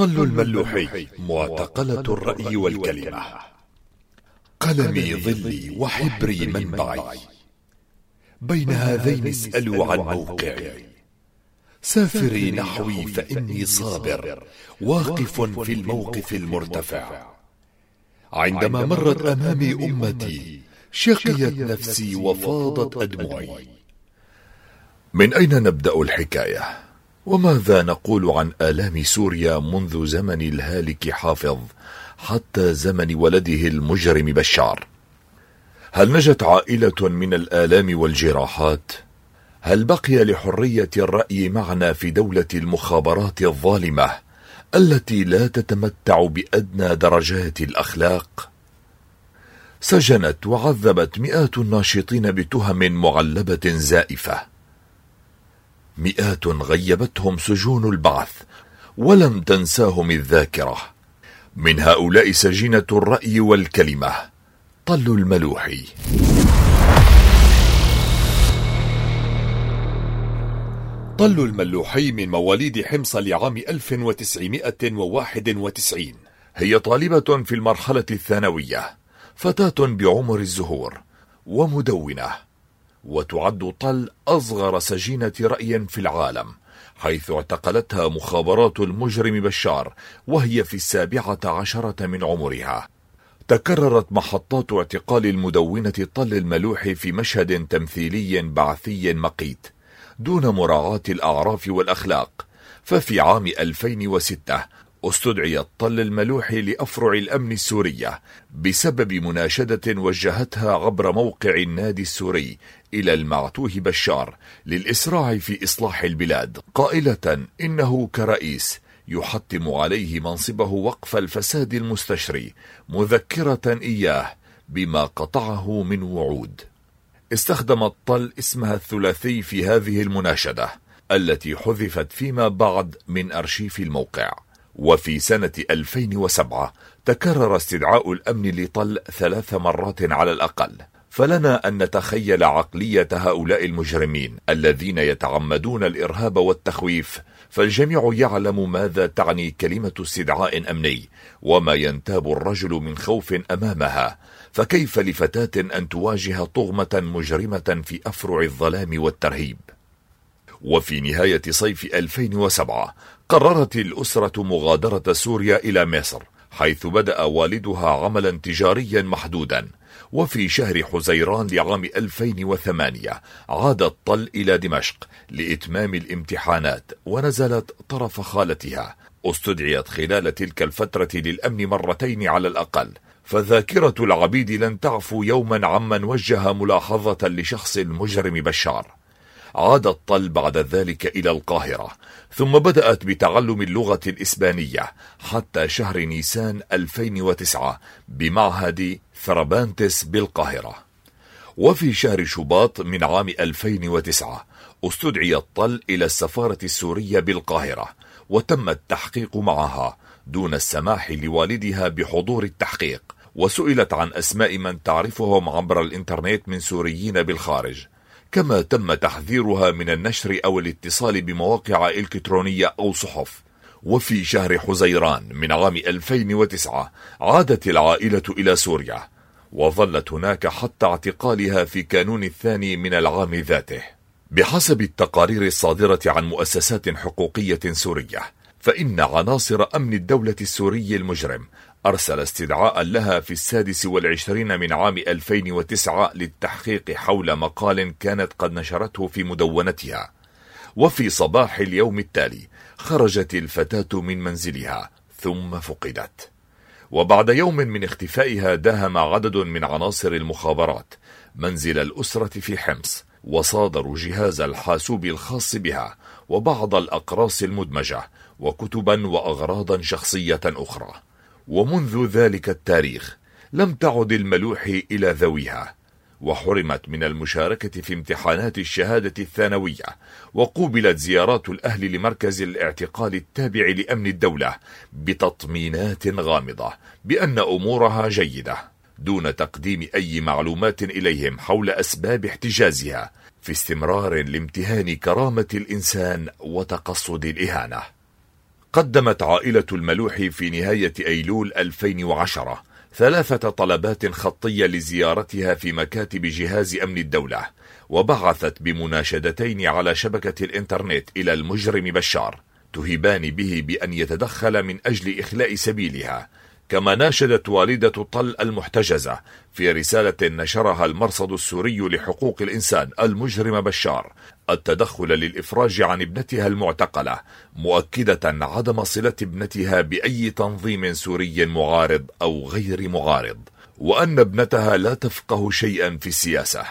طل الملوحي معتقلة الرأي والكلمة. قلمي ظلي وحبري منبعي بين هذين اسألوا عن موقعي. سافري نحوي فإني صابر. واقف في الموقف المرتفع. عندما مرت أمامي أمتي شقيت نفسي وفاضت أدمعي. من أين نبدأ الحكاية؟ وماذا نقول عن آلام سوريا منذ زمن الهالك حافظ حتى زمن ولده المجرم بشار؟ هل نجت عائلة من الآلام والجراحات؟ هل بقي لحرية الرأي معنا في دولة المخابرات الظالمة التي لا تتمتع بأدنى درجات الأخلاق؟ سجنت وعذبت مئات الناشطين بتهم معلبة زائفة مئات غيبتهم سجون البعث ولم تنساهم الذاكرة. من هؤلاء سجينة الرأي والكلمة طل الملوحي طل الملوحي من مواليد حمص لعام 1991 هي طالبة في المرحلة الثانوية فتاة بعمر الزهور ومدونة. وتعد طل أصغر سجينة رأي في العالم حيث اعتقلتها مخابرات المجرم بشار وهي في السابعة عشرة من عمرها. تكررت محطات اعتقال المدونة طل الملوح في مشهد تمثيلي بعثي مقيت دون مراعاة الأعراف والأخلاق. ففي عام 2006 استدعي الطل الملوح لأفرع الأمن السورية بسبب مناشدة وجهتها عبر موقع النادي السوري إلى المعتوه بشار للإسراع في إصلاح البلاد. قائلة إنه كرئيس يحتم عليه منصبه وقف الفساد المستشري مذكرة إياه بما قطعه من وعود. استخدم الطل اسمها الثلاثي في هذه المناشدة التي حذفت فيما بعد من أرشيف الموقع. وفي سنة 2007 تكرر استدعاء الأمن لطل ثلاث مرات على الأقل. فلنا أن نتخيل عقلية هؤلاء المجرمين الذين يتعمدون الإرهاب والتخويف. فالجميع يعلم ماذا تعني كلمة استدعاء أمني وما ينتاب الرجل من خوف أمامها. فكيف لفتاة أن تواجه طغمة مجرمة في أفرع الظلام والترهيب؟ وفي نهاية صيف 2007 قررت الأسرة مغادرة سوريا إلى مصر حيث بدأ والدها عملا تجاريا محدودا. وفي شهر حزيران لعام 2008 عادت طل إلى دمشق لإتمام الامتحانات ونزلت طرف خالتها. استدعيت خلال تلك الفترة للأمن مرتين على الأقل. فذاكرة العبيد لن تعفو يوما عمن وجه ملاحظة لشخص المجرم بشار. عادت طل بعد ذلك إلى القاهرة ثم بدأت بتعلم اللغة الإسبانية حتى شهر نيسان 2009 بمعهد ثربانتس بالقاهرة. وفي شهر شباط من عام 2009 استدعي الطل إلى السفارة السورية بالقاهرة وتم التحقيق معها دون السماح لوالدها بحضور التحقيق وسئلت عن أسماء من تعرفهم عبر الإنترنت من سوريين بالخارج. كما تم تحذيرها من النشر أو الاتصال بمواقع إلكترونية أو صحف. وفي شهر حزيران من عام 2009 عادت العائلة إلى سوريا وظلت هناك حتى اعتقالها في كانون الثاني من العام ذاته. بحسب التقارير الصادرة عن مؤسسات حقوقية سورية فإن عناصر أمن الدولة السوري المجرم أرسل استدعاء لها في السادس والعشرين من عام 2009 للتحقيق حول مقال كانت قد نشرته في مدونتها. وفي صباح اليوم التالي خرجت الفتاة من منزلها ثم فقدت. وبعد يوم من اختفائها داهم عدد من عناصر المخابرات منزل الأسرة في حمص وصادروا جهاز الحاسوب الخاص بها وبعض الأقراص المدمجة وكتبا وأغراضا شخصية أخرى. ومنذ ذلك التاريخ لم تعد الملوح إلى ذويها وحرمت من المشاركة في امتحانات الشهادة الثانوية وقوبلت زيارات الأهل لمركز الاعتقال التابع لأمن الدولة بتطمينات غامضة بأن أمورها جيدة دون تقديم أي معلومات إليهم حول أسباب احتجازها في استمرار لامتهان كرامة الإنسان وتقصد الإهانة. قدمت عائلة الملوح في نهاية أيلول 2010 ثلاثة طلبات خطية لزيارتها في مكاتب جهاز أمن الدولة وبعثت بمناشدتين على شبكة الإنترنت إلى المجرم بشار تهبان به بأن يتدخل من أجل إخلاء سبيلها. كما ناشدت والدة طل المحتجزة في رسالة نشرها المرصد السوري لحقوق الإنسان المجرم بشار التدخل للإفراج عن ابنتها المعتقلة مؤكدة عدم صلة ابنتها بأي تنظيم سوري معارض أو غير معارض وأن ابنتها لا تفقه شيئا في السياسة.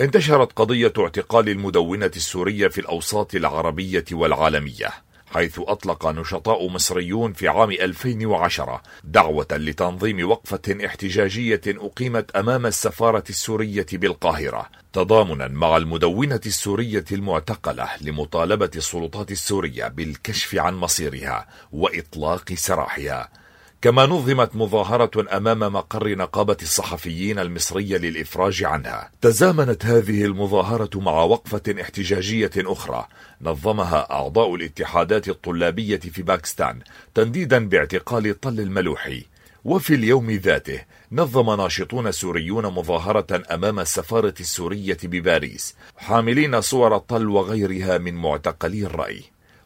انتشرت قضية اعتقال المدونة السورية في الأوساط العربية والعالمية. حيث أطلق نشطاء مصريون في عام 2010 دعوة لتنظيم وقفة احتجاجية أقيمت أمام السفارة السورية بالقاهرة تضامنا مع المدونة السورية المعتقلة لمطالبة السلطات السورية بالكشف عن مصيرها وإطلاق سراحها. كما نظمت مظاهرة أمام مقر نقابة الصحفيين المصرية للإفراج عنها. تزامنت هذه المظاهرة مع وقفة احتجاجية أخرى نظمها أعضاء الاتحادات الطلابية في باكستان تنديدا باعتقال طل الملوحي. وفي اليوم ذاته نظم ناشطون سوريون مظاهرة أمام السفارة السورية بباريس حاملين صور طل وغيرها من معتقلي الرأي.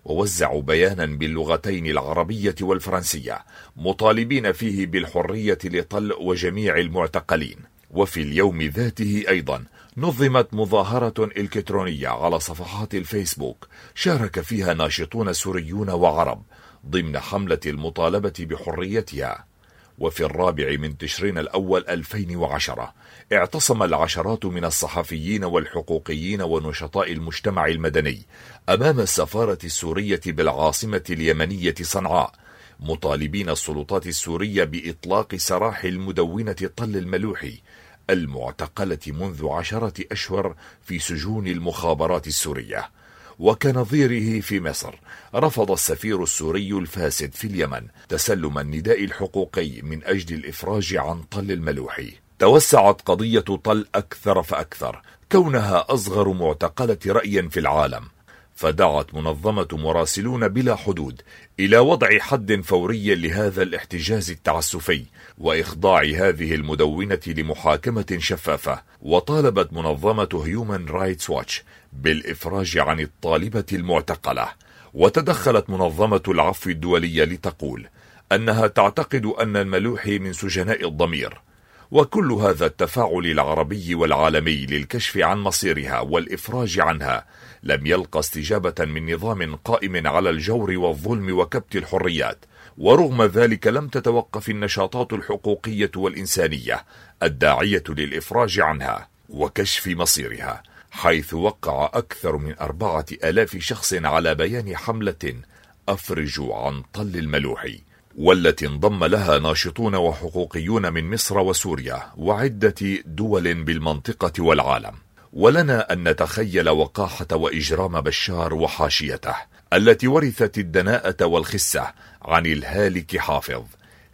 ووزعوا بيانا باللغتين العربية والفرنسية مطالبين فيه بالحرية لطل وجميع المعتقلين. وفي اليوم ذاته أيضا نظمت مظاهرة إلكترونية على صفحات الفيسبوك شارك فيها ناشطون سوريون وعرب ضمن حملة المطالبة بحريتها. وفي الرابع من تشرين الأول 2010 اعتصم العشرات من الصحفيين والحقوقيين ونشطاء المجتمع المدني أمام السفارة السورية بالعاصمة اليمنية صنعاء مطالبين السلطات السورية بإطلاق سراح المدونة طل الملوحي المعتقلة منذ عشرة أشهر في سجون المخابرات السورية. وكنظيره في مصر. رفض السفير السوري الفاسد في اليمن تسلم النداء الحقوقي من أجل الإفراج عن طل الملوحي توسعت قضية طل أكثر فأكثر كونها أصغر معتقلة رأي في العالم. فدعت منظمة مراسلون بلا حدود إلى وضع حد فوري لهذا الاحتجاز التعسفي وإخضاع هذه المدونة لمحاكمة شفافة. وطالبت منظمة هيومن رايتس واتش بالإفراج عن الطالبة المعتقلة. وتدخلت منظمة العفو الدولية لتقول أنها تعتقد أن الملوحي من سجناء الضمير. وكل هذا التفاعل العربي والعالمي للكشف عن مصيرها والإفراج عنها لم يلقى استجابة من نظام قائم على الجور والظلم وكبت الحريات ورغم ذلك لم تتوقف النشاطات الحقوقية والإنسانية الداعية للإفراج عنها وكشف مصيرها حيث وقع أكثر من أربعة آلاف شخص على بيان حملة أفرجوا عن طل الملوحي. والتي انضم لها ناشطون وحقوقيون من مصر وسوريا وعدة دول بالمنطقة والعالم. ولنا أن نتخيل وقاحة وإجرام بشار وحاشيته التي ورثت الدناءة والخسة عن الهالك حافظ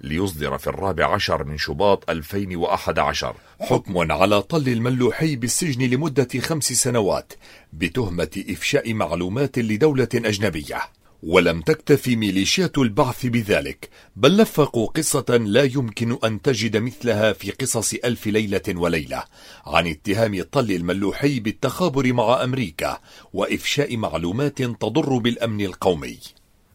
ليصدر في الرابع عشر من شباط 2011 حكم على طل الملوحي بالسجن لمدة خمس سنوات بتهمة إفشاء معلومات لدولة أجنبية. ولم تكتفي ميليشيات البعث بذلك بل لفقوا قصة لا يمكن أن تجد مثلها في قصص ألف ليلة وليلة عن اتهام طل الملوحي بالتخابر مع أمريكا وإفشاء معلومات تضر بالأمن القومي.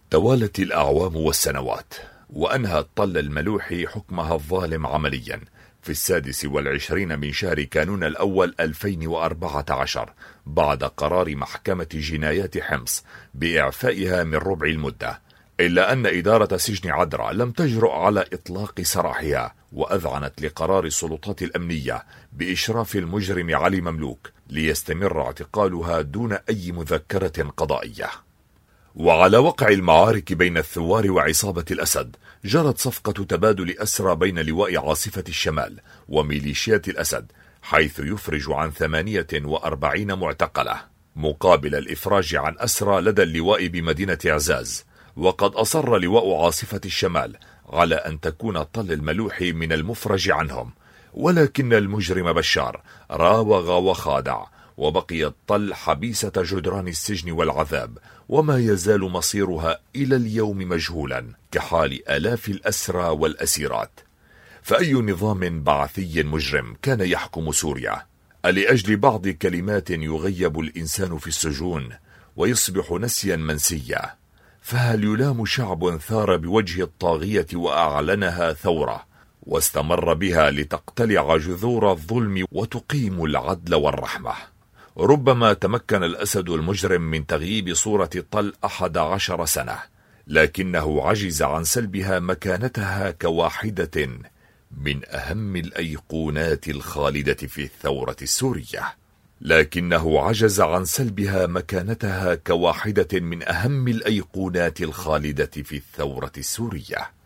توالت الأعوام والسنوات وأنهى الطل الملوحي حكمها الظالم عمليا في السادس والعشرين من شهر كانون الأول 2014 بعد قرار محكمة جنايات حمص بإعفائها من ربع المدة إلا أن إدارة سجن عدرا لم تجرؤ على إطلاق سراحها وأذعنت لقرار السلطات الأمنية بإشراف المجرم علي مملوك ليستمر اعتقالها دون أي مذكرة قضائية. وعلى وقع المعارك بين الثوار وعصابة الأسد جرت صفقة تبادل أسرى بين لواء عاصفة الشمال وميليشيات الأسد حيث يفرج عن ثمانية وأربعين معتقلة مقابل الإفراج عن أسرى لدى اللواء بمدينة عزاز وقد أصر لواء عاصفة الشمال على أن تكون طل الملوحي من المفرج عنهم ولكن المجرم بشار راوغ وخادع وبقيت طل حبيسة جدران السجن والعذاب وما يزال مصيرها إلى اليوم مجهولا كحال آلاف الأسرى والأسيرات. فأي نظام بعثي مجرم كان يحكم سوريا؟ ألأجل بعض كلمات يغيب الإنسان في السجون ويصبح نسيا منسيا. فهل يلام شعب ثار بوجه الطاغية وأعلنها ثورة؟ واستمر بها لتقتلع جذور الظلم وتقيم العدل والرحمة. ربما تمكن الأسد المجرم من تغييب صورة طل أحد عشر سنة لكنه عجز عن سلبها مكانتها كواحدة من أهم الأيقونات الخالدة في الثورة السورية. لكنه عجز عن سلبها مكانتها كواحدة من أهم الأيقونات الخالدة في الثورة السورية.